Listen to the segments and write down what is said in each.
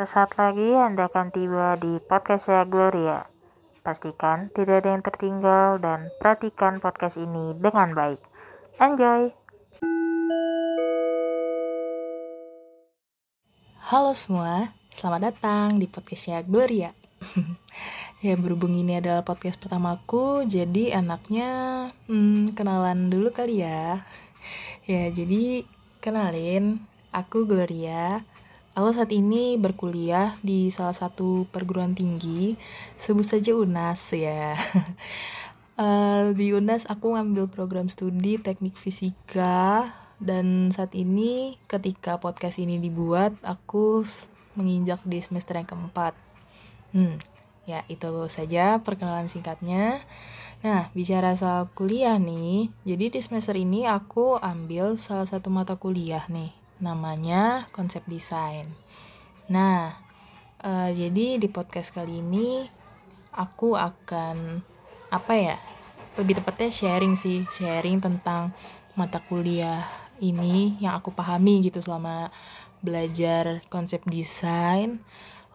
Sesaat lagi Anda akan tiba di podcast saya Gloria. Pastikan tidak ada yang tertinggal dan perhatikan podcast ini dengan baik. Enjoy! Halo semua, selamat datang di podcastnya Gloria. ya berhubung ini adalah podcast pertamaku, jadi enaknya hmm, kenalan dulu kali ya. ya jadi kenalin, aku Gloria Aku saat ini berkuliah di salah satu perguruan tinggi, sebut saja UNAS ya. uh, di UNAS aku ngambil program studi teknik fisika dan saat ini ketika podcast ini dibuat aku menginjak di semester yang keempat. Hmm, ya itu saja perkenalan singkatnya. Nah, bicara soal kuliah nih, jadi di semester ini aku ambil salah satu mata kuliah nih namanya konsep desain. Nah, uh, jadi di podcast kali ini aku akan apa ya? Lebih tepatnya sharing sih, sharing tentang mata kuliah ini yang aku pahami gitu selama belajar konsep desain.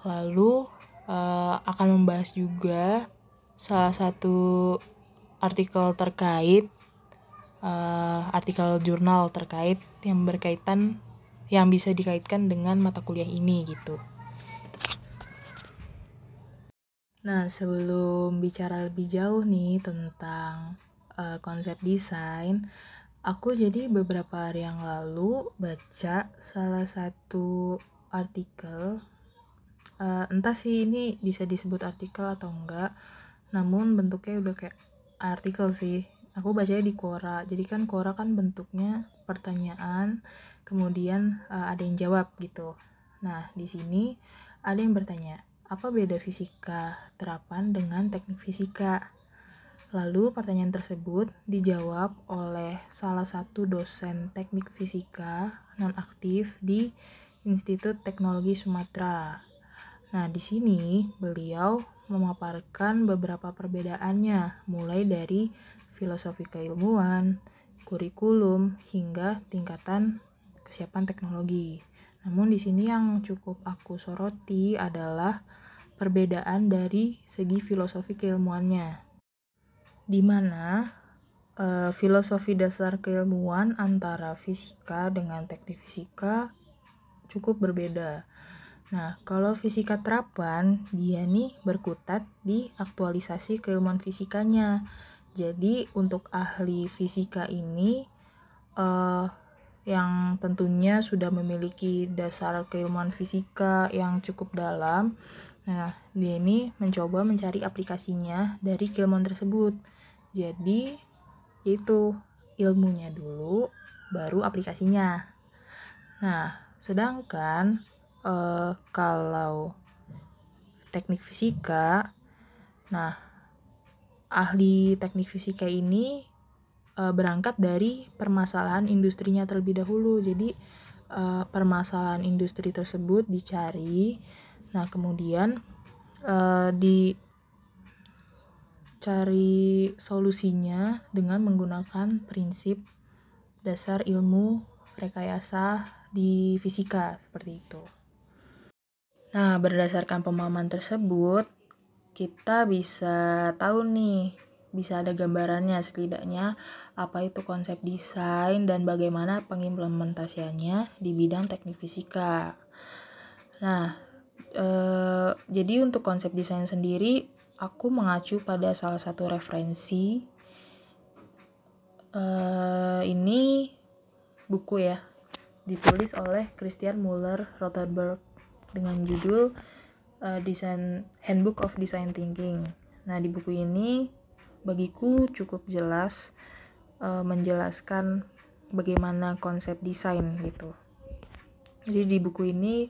Lalu uh, akan membahas juga salah satu artikel terkait uh, artikel jurnal terkait yang berkaitan yang bisa dikaitkan dengan mata kuliah ini gitu. Nah, sebelum bicara lebih jauh nih tentang uh, konsep desain, aku jadi beberapa hari yang lalu baca salah satu artikel uh, entah sih ini bisa disebut artikel atau enggak, namun bentuknya udah kayak artikel sih. Aku bacanya di Quora. Jadi kan Quora kan bentuknya pertanyaan kemudian uh, ada yang jawab gitu. Nah, di sini ada yang bertanya, apa beda fisika terapan dengan teknik fisika? Lalu pertanyaan tersebut dijawab oleh salah satu dosen teknik fisika nonaktif di Institut Teknologi Sumatera. Nah, di sini beliau memaparkan beberapa perbedaannya, mulai dari filosofi keilmuan, kurikulum, hingga tingkatan kesiapan teknologi. Namun di sini yang cukup aku soroti adalah perbedaan dari segi filosofi keilmuannya. Di mana e, filosofi dasar keilmuan antara fisika dengan teknik fisika cukup berbeda. Nah, kalau fisika terapan, dia nih berkutat di aktualisasi keilmuan fisikanya. Jadi, untuk ahli fisika ini, uh, yang tentunya sudah memiliki dasar keilmuan fisika yang cukup dalam. Nah, dia ini mencoba mencari aplikasinya dari keilmuan tersebut. Jadi, itu ilmunya dulu, baru aplikasinya. Nah, sedangkan eh, kalau teknik fisika, nah, ahli teknik fisika ini uh, berangkat dari permasalahan industrinya terlebih dahulu. Jadi uh, permasalahan industri tersebut dicari, nah kemudian uh, dicari solusinya dengan menggunakan prinsip dasar ilmu rekayasa di fisika seperti itu. Nah, berdasarkan pemahaman tersebut, kita bisa tahu nih bisa ada gambarannya setidaknya apa itu konsep desain dan bagaimana pengimplementasiannya di bidang teknik fisika. Nah, eh, jadi untuk konsep desain sendiri aku mengacu pada salah satu referensi eh, ini buku ya ditulis oleh Christian Muller Rothenberg dengan judul uh, Design Handbook of Design Thinking. Nah, di buku ini bagiku cukup jelas uh, menjelaskan bagaimana konsep desain gitu. Jadi di buku ini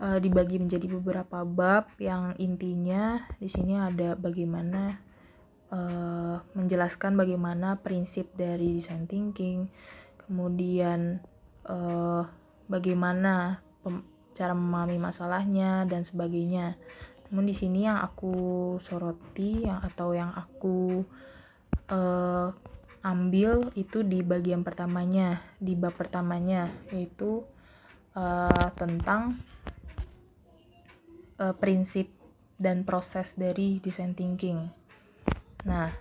uh, dibagi menjadi beberapa bab yang intinya di sini ada bagaimana uh, menjelaskan bagaimana prinsip dari design thinking, kemudian uh, bagaimana cara memahami masalahnya dan sebagainya namun di sini yang aku soroti yang atau yang aku uh, ambil itu di bagian pertamanya di bab pertamanya yaitu uh, tentang uh, prinsip dan proses dari design thinking. Nah,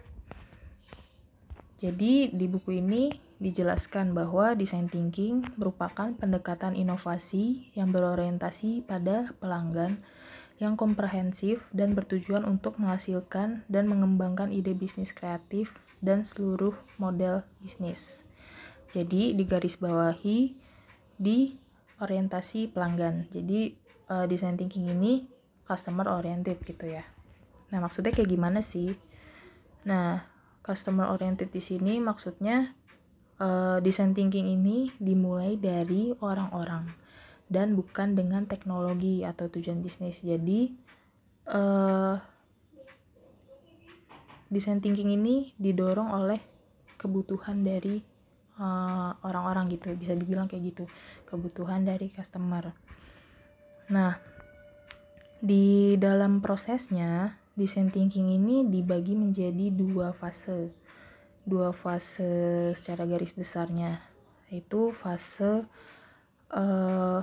jadi di buku ini dijelaskan bahwa design thinking merupakan pendekatan inovasi yang berorientasi pada pelanggan yang komprehensif dan bertujuan untuk menghasilkan dan mengembangkan ide bisnis kreatif dan seluruh model bisnis. Jadi digaris bawahi di orientasi pelanggan. Jadi uh, design thinking ini customer oriented gitu ya. Nah, maksudnya kayak gimana sih? Nah, customer oriented di sini maksudnya uh, design thinking ini dimulai dari orang-orang dan bukan dengan teknologi atau tujuan bisnis. Jadi uh, design thinking ini didorong oleh kebutuhan dari orang-orang uh, gitu, bisa dibilang kayak gitu, kebutuhan dari customer. Nah, di dalam prosesnya, design thinking ini dibagi menjadi dua fase. Dua fase secara garis besarnya, yaitu fase uh,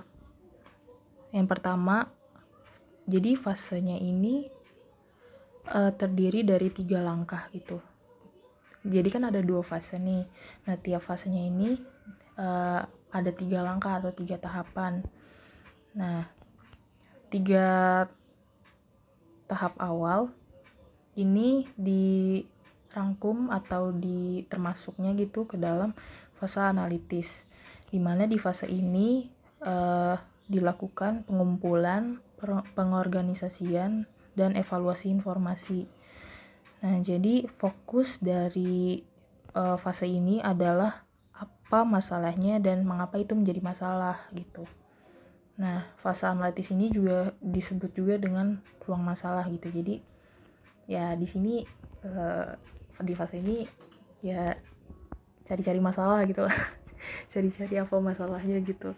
yang pertama. Jadi fasenya ini uh, terdiri dari tiga langkah gitu. Jadi kan ada dua fase nih. Nah tiap fasenya ini uh, ada tiga langkah atau tiga tahapan. Nah tiga tahap awal ini dirangkum atau di termasuknya gitu ke dalam fase analitis. Di mana di fase ini uh, dilakukan pengumpulan pengorganisasian dan evaluasi informasi. Nah jadi fokus dari uh, fase ini adalah apa masalahnya dan mengapa itu menjadi masalah gitu. Nah, fase analitis ini juga disebut juga dengan ruang masalah gitu. Jadi ya di sini uh, di fase ini ya cari-cari masalah gitu lah. Cari-cari apa masalahnya gitu.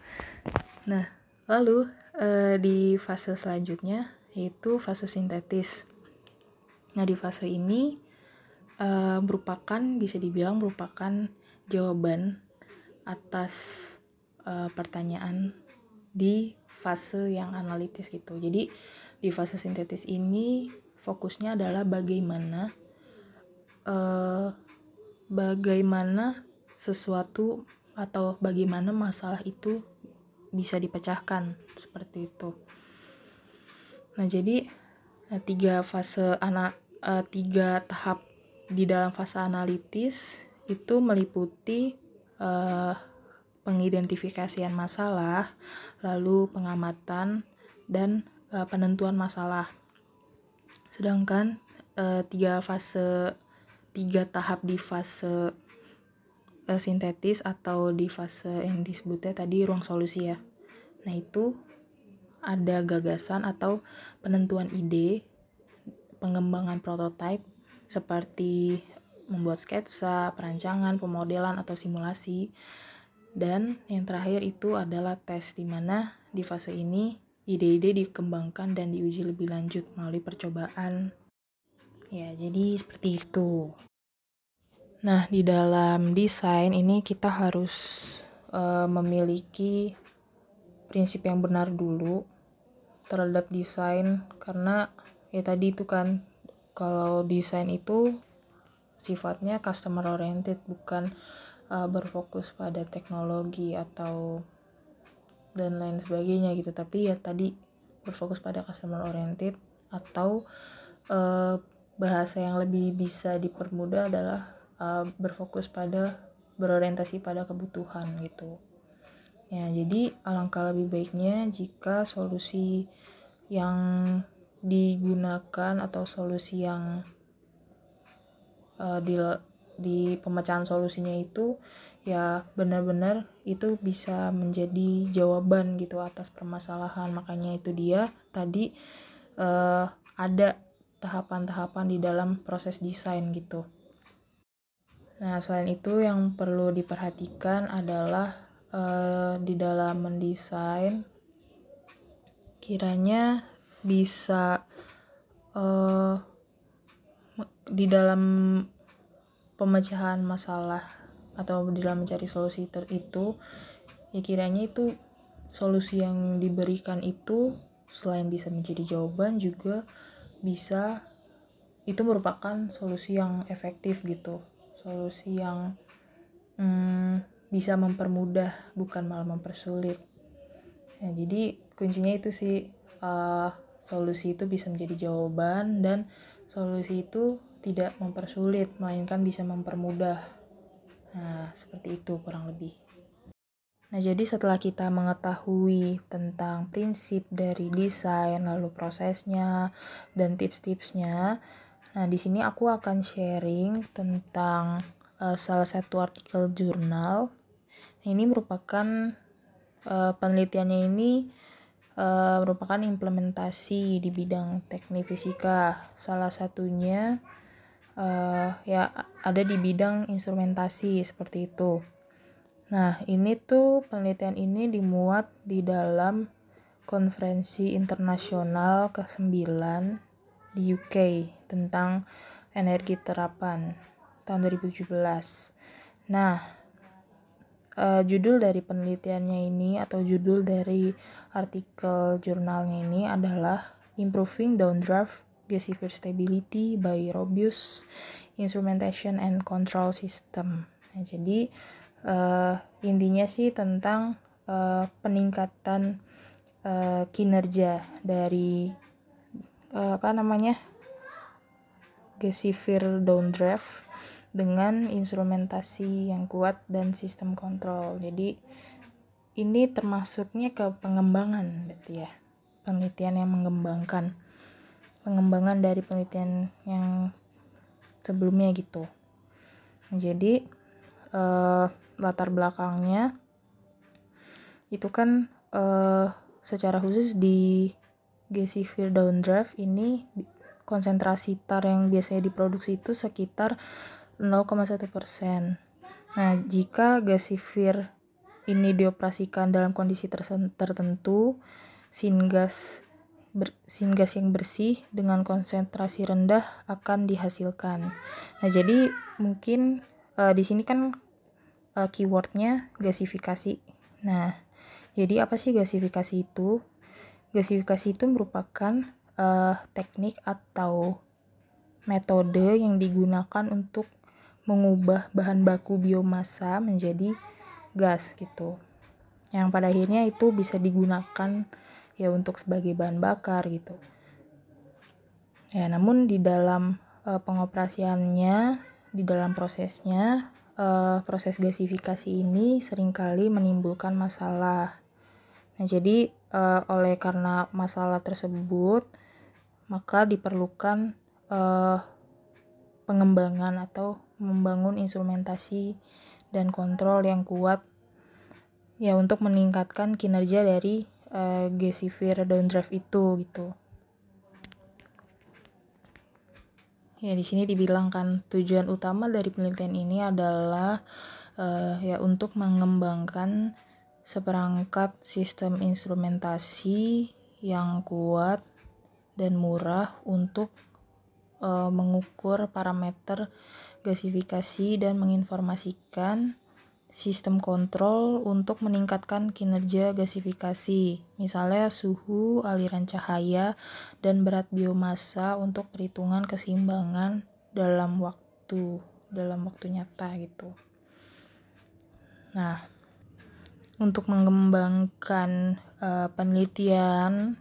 Nah, lalu uh, di fase selanjutnya yaitu fase sintetis. Nah, di fase ini uh, merupakan bisa dibilang merupakan jawaban atas uh, pertanyaan di fase yang analitis gitu. Jadi di fase sintetis ini fokusnya adalah bagaimana uh, bagaimana sesuatu atau bagaimana masalah itu bisa dipecahkan seperti itu. Nah jadi nah, tiga fase anak uh, tiga tahap di dalam fase analitis itu meliputi uh, pengidentifikasian masalah, lalu pengamatan dan penentuan masalah. Sedangkan tiga fase tiga tahap di fase e, sintetis atau di fase yang disebutnya tadi ruang solusi ya. Nah, itu ada gagasan atau penentuan ide, pengembangan prototipe seperti membuat sketsa, perancangan, pemodelan atau simulasi dan yang terakhir itu adalah tes di mana di fase ini ide-ide dikembangkan dan diuji lebih lanjut melalui percobaan. Ya, jadi seperti itu. Nah, di dalam desain ini kita harus uh, memiliki prinsip yang benar dulu terhadap desain karena ya tadi itu kan kalau desain itu sifatnya customer oriented bukan uh, berfokus pada teknologi atau dan lain sebagainya gitu tapi ya tadi berfokus pada customer oriented atau uh, bahasa yang lebih bisa dipermudah adalah uh, berfokus pada berorientasi pada kebutuhan gitu. Ya jadi alangkah lebih baiknya jika solusi yang digunakan atau solusi yang uh, di di pemecahan solusinya itu ya benar-benar itu bisa menjadi jawaban gitu atas permasalahan. Makanya itu dia tadi uh, ada tahapan-tahapan di dalam proses desain gitu. Nah selain itu yang perlu diperhatikan adalah uh, di dalam mendesain kiranya bisa uh, di dalam pemecahan masalah atau dalam mencari solusi ter itu ya kiranya itu solusi yang diberikan itu selain bisa menjadi jawaban juga bisa itu merupakan solusi yang efektif gitu. Solusi yang hmm, bisa mempermudah bukan malah mempersulit. Ya, jadi kuncinya itu sih uh, solusi itu bisa menjadi jawaban dan solusi itu tidak mempersulit melainkan bisa mempermudah. Nah seperti itu kurang lebih Nah, jadi setelah kita mengetahui tentang prinsip dari desain, lalu prosesnya, dan tips-tipsnya, nah di sini aku akan sharing tentang uh, salah satu artikel jurnal. Ini merupakan uh, penelitiannya ini uh, merupakan implementasi di bidang teknik fisika. Salah satunya uh, ya ada di bidang instrumentasi seperti itu. Nah, ini tuh penelitian ini dimuat di dalam konferensi internasional ke-9 di UK tentang energi terapan tahun 2017. Nah, uh, judul dari penelitiannya ini atau judul dari artikel jurnalnya ini adalah Improving Downdraft Gasifier Stability by Robust Instrumentation and Control System. Nah, jadi uh, intinya sih tentang uh, peningkatan uh, kinerja dari uh, apa namanya gasifier downdraft dengan instrumentasi yang kuat dan sistem kontrol. Jadi ini termasuknya ke pengembangan berarti ya. Penelitian yang mengembangkan pengembangan dari penelitian yang sebelumnya gitu. Jadi uh, latar belakangnya itu kan uh, secara khusus di gasifier downdraft ini konsentrasi tar yang biasanya diproduksi itu sekitar 0,1 persen. Nah, jika gasifier ini dioperasikan dalam kondisi tertentu, singas ber, singas yang bersih dengan konsentrasi rendah akan dihasilkan. Nah, jadi mungkin uh, di sini kan uh, keywordnya gasifikasi. Nah, jadi apa sih gasifikasi itu? Gasifikasi itu merupakan uh, teknik atau metode yang digunakan untuk mengubah bahan baku biomasa menjadi gas gitu. Yang pada akhirnya itu bisa digunakan ya untuk sebagai bahan bakar gitu. Ya, namun di dalam uh, pengoperasiannya, di dalam prosesnya uh, proses gasifikasi ini sering kali menimbulkan masalah. Nah, jadi uh, oleh karena masalah tersebut, maka diperlukan uh, pengembangan atau membangun instrumentasi dan kontrol yang kuat ya untuk meningkatkan kinerja dari uh, gasifier downdraft itu gitu. Ya, di sini dibilang kan tujuan utama dari penelitian ini adalah uh, ya untuk mengembangkan seperangkat sistem instrumentasi yang kuat dan murah untuk uh, mengukur parameter gasifikasi dan menginformasikan sistem kontrol untuk meningkatkan kinerja gasifikasi, misalnya suhu, aliran cahaya, dan berat biomasa untuk perhitungan keseimbangan dalam waktu dalam waktu nyata gitu. Nah, untuk mengembangkan uh, penelitian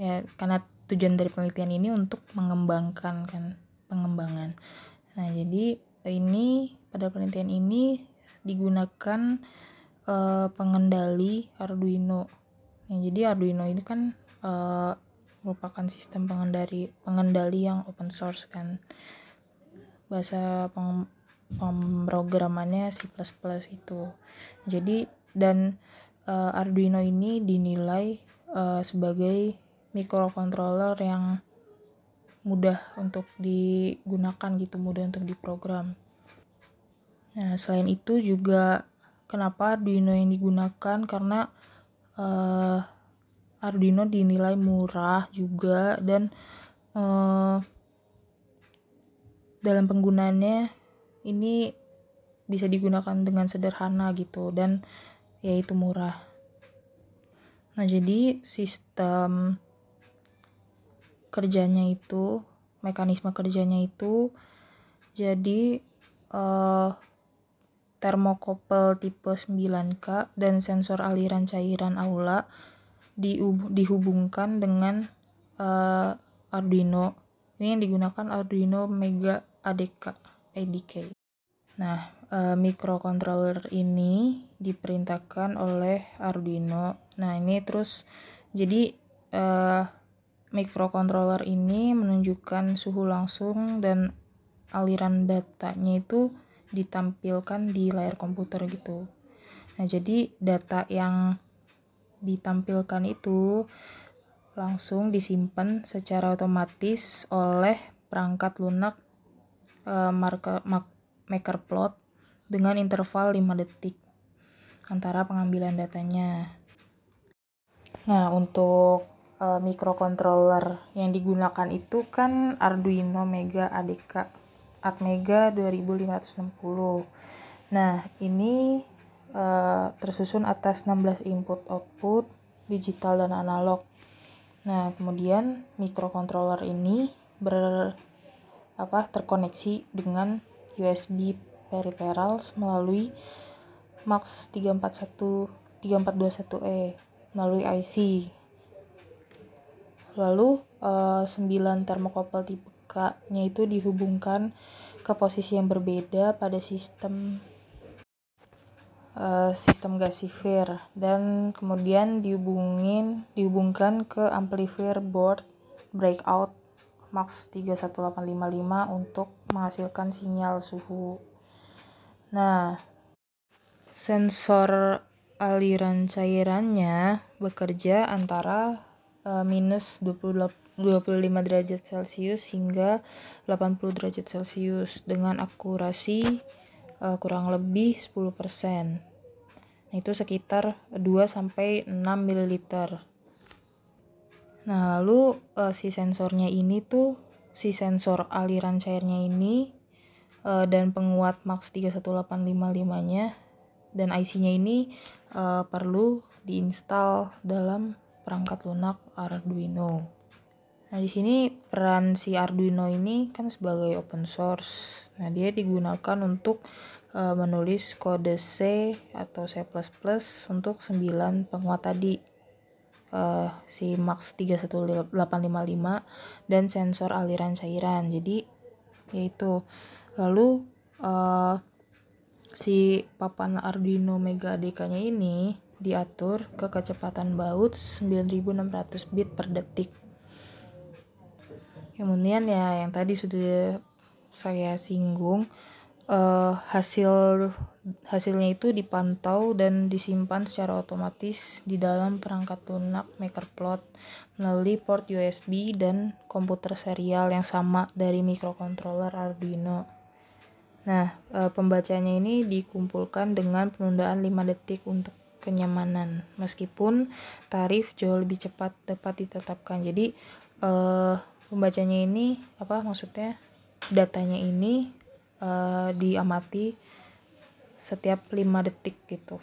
ya karena tujuan dari penelitian ini untuk mengembangkan kan pengembangan. Nah, jadi ini pada penelitian ini digunakan uh, pengendali Arduino. Nah, jadi Arduino ini kan uh, merupakan sistem pengendali pengendali yang open source kan. Bahasa peng, pemrogramannya C++ itu. Jadi dan uh, Arduino ini dinilai uh, sebagai microcontroller yang mudah untuk digunakan gitu, mudah untuk diprogram. Nah, selain itu juga kenapa Arduino yang digunakan karena uh, Arduino dinilai murah juga dan uh, dalam penggunaannya ini bisa digunakan dengan sederhana gitu dan yaitu murah. Nah, jadi sistem kerjanya itu mekanisme kerjanya itu jadi uh, termokopel tipe 9K dan sensor aliran cairan aula dihubungkan dengan uh, Arduino. Ini yang digunakan Arduino Mega ADK ADK. Nah, uh, microcontroller ini diperintahkan oleh Arduino. Nah, ini terus jadi uh, microcontroller ini menunjukkan suhu langsung dan aliran datanya itu ditampilkan di layar komputer gitu. Nah, jadi data yang ditampilkan itu langsung disimpan secara otomatis oleh perangkat lunak uh, marker, mak, maker plot dengan interval 5 detik antara pengambilan datanya. Nah, untuk uh, microcontroller yang digunakan itu kan Arduino Mega ADK Atmega 2560. Nah, ini uh, tersusun atas 16 input output digital dan analog. Nah, kemudian microcontroller ini ber apa terkoneksi dengan USB peripherals melalui MAX 341 3421E melalui IC. Lalu uh, 9 termokopel tipe nya itu dihubungkan ke posisi yang berbeda pada sistem uh, sistem gasifier dan kemudian dihubungin dihubungkan ke amplifier board breakout max 31855 untuk menghasilkan sinyal suhu. Nah, sensor aliran cairannya bekerja antara uh, minus 28 25 derajat Celcius hingga 80 derajat Celcius dengan akurasi uh, kurang lebih 10%. Nah, itu sekitar 2 sampai 6 ml. Nah, lalu uh, si sensornya ini tuh si sensor aliran cairnya ini uh, dan penguat max 31855-nya dan IC-nya ini uh, perlu diinstal dalam perangkat lunak Arduino. Nah, di sini peran si Arduino ini kan sebagai open source. Nah, dia digunakan untuk uh, menulis kode C atau C++ untuk 9 penguat tadi. Uh, si Max 31855 dan sensor aliran cairan. Jadi yaitu lalu uh, si papan Arduino Mega ADK-nya ini diatur ke kecepatan baut 9600 bit per detik kemudian ya yang tadi sudah saya singgung uh, hasil hasilnya itu dipantau dan disimpan secara otomatis di dalam perangkat lunak MakerPlot melalui port USB dan komputer serial yang sama dari microcontroller Arduino. Nah, e, pembacanya ini dikumpulkan dengan penundaan 5 detik untuk kenyamanan, meskipun tarif jauh lebih cepat dapat ditetapkan. Jadi, eh, pembacanya ini apa maksudnya datanya ini uh, diamati setiap 5 detik gitu.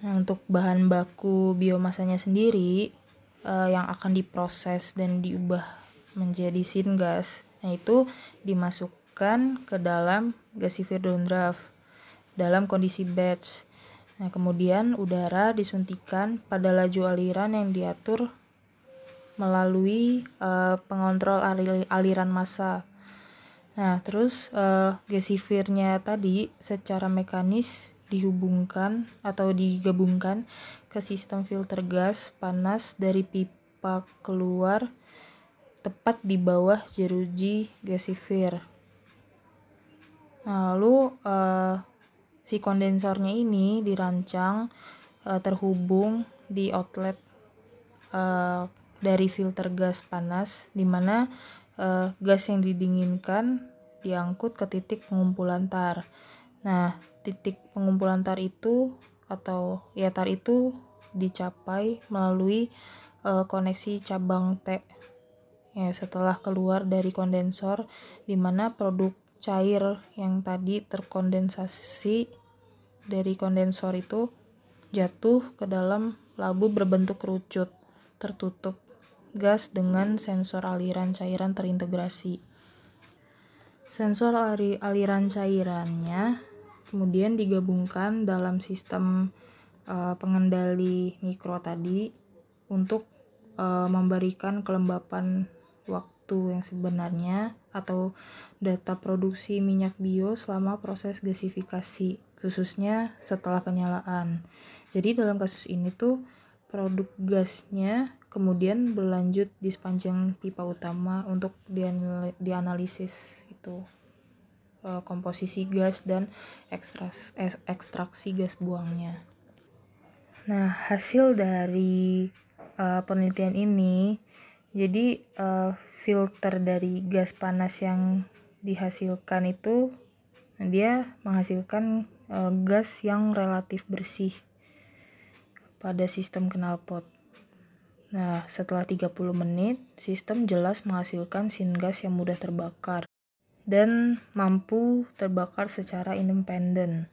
Nah, untuk bahan baku biomasanya sendiri uh, yang akan diproses dan diubah menjadi syngas, nah itu dimasukkan ke dalam gasifier downdraft dalam kondisi batch. Nah, kemudian udara disuntikan pada laju aliran yang diatur melalui uh, pengontrol aliran massa. Nah, terus uh, gasifiernya tadi secara mekanis dihubungkan atau digabungkan ke sistem filter gas panas dari pipa keluar tepat di bawah jeruji gasifier. Nah, lalu uh, si kondensornya ini dirancang uh, terhubung di outlet uh, dari filter gas panas di mana uh, gas yang didinginkan diangkut ke titik pengumpulan tar. Nah, titik pengumpulan tar itu atau ya tar itu dicapai melalui uh, koneksi cabang T. Ya, setelah keluar dari kondensor di mana produk cair yang tadi terkondensasi dari kondensor itu jatuh ke dalam labu berbentuk kerucut tertutup gas dengan sensor aliran cairan terintegrasi. Sensor aliran cairannya kemudian digabungkan dalam sistem uh, pengendali mikro tadi untuk uh, memberikan kelembapan waktu yang sebenarnya atau data produksi minyak bio selama proses gasifikasi khususnya setelah penyalaan. Jadi dalam kasus ini tuh produk gasnya kemudian berlanjut di sepanjang pipa utama untuk dianalisis itu uh, komposisi gas dan ekstras, ekstraksi gas buangnya. Nah, hasil dari uh, penelitian ini jadi uh, filter dari gas panas yang dihasilkan itu dia menghasilkan uh, gas yang relatif bersih pada sistem knalpot. Nah, setelah 30 menit, sistem jelas menghasilkan singas yang mudah terbakar dan mampu terbakar secara independen.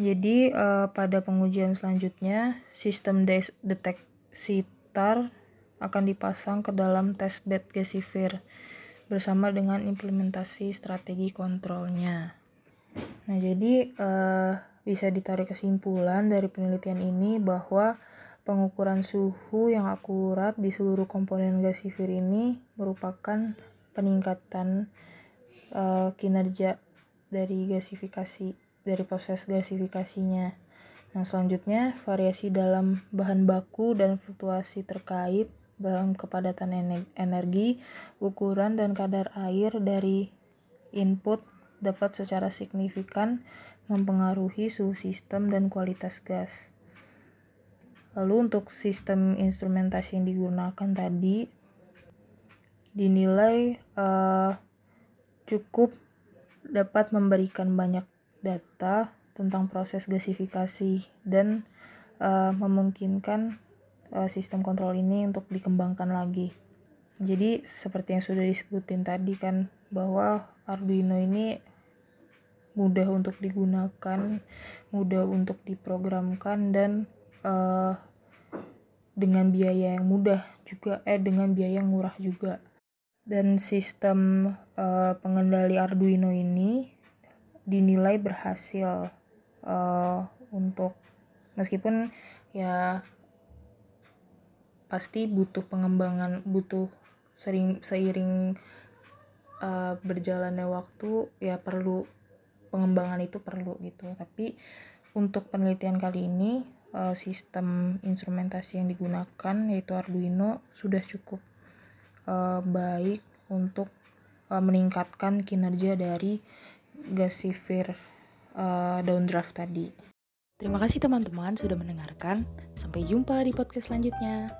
Jadi, uh, pada pengujian selanjutnya, sistem deteksi tar akan dipasang ke dalam testbed gasifier bersama dengan implementasi strategi kontrolnya. Nah, jadi uh, bisa ditarik kesimpulan dari penelitian ini bahwa Pengukuran suhu yang akurat di seluruh komponen gasifier ini merupakan peningkatan uh, kinerja dari gasifikasi dari proses gasifikasinya. Nah, selanjutnya variasi dalam bahan baku dan fluktuasi terkait dalam kepadatan energi, ukuran dan kadar air dari input dapat secara signifikan mempengaruhi suhu sistem dan kualitas gas. Lalu untuk sistem instrumentasi yang digunakan tadi dinilai uh, cukup dapat memberikan banyak data tentang proses gasifikasi dan uh, memungkinkan sistem kontrol ini untuk dikembangkan lagi. Jadi seperti yang sudah disebutin tadi kan bahwa Arduino ini mudah untuk digunakan, mudah untuk diprogramkan dan uh, dengan biaya yang mudah juga eh dengan biaya yang murah juga dan sistem uh, pengendali Arduino ini dinilai berhasil uh, untuk meskipun ya pasti butuh pengembangan butuh sering seiring uh, berjalannya waktu ya perlu pengembangan itu perlu gitu tapi untuk penelitian kali ini uh, sistem instrumentasi yang digunakan yaitu Arduino sudah cukup uh, baik untuk uh, meningkatkan kinerja dari gasifier uh, downdraft tadi. Terima kasih teman-teman sudah mendengarkan. Sampai jumpa di podcast selanjutnya.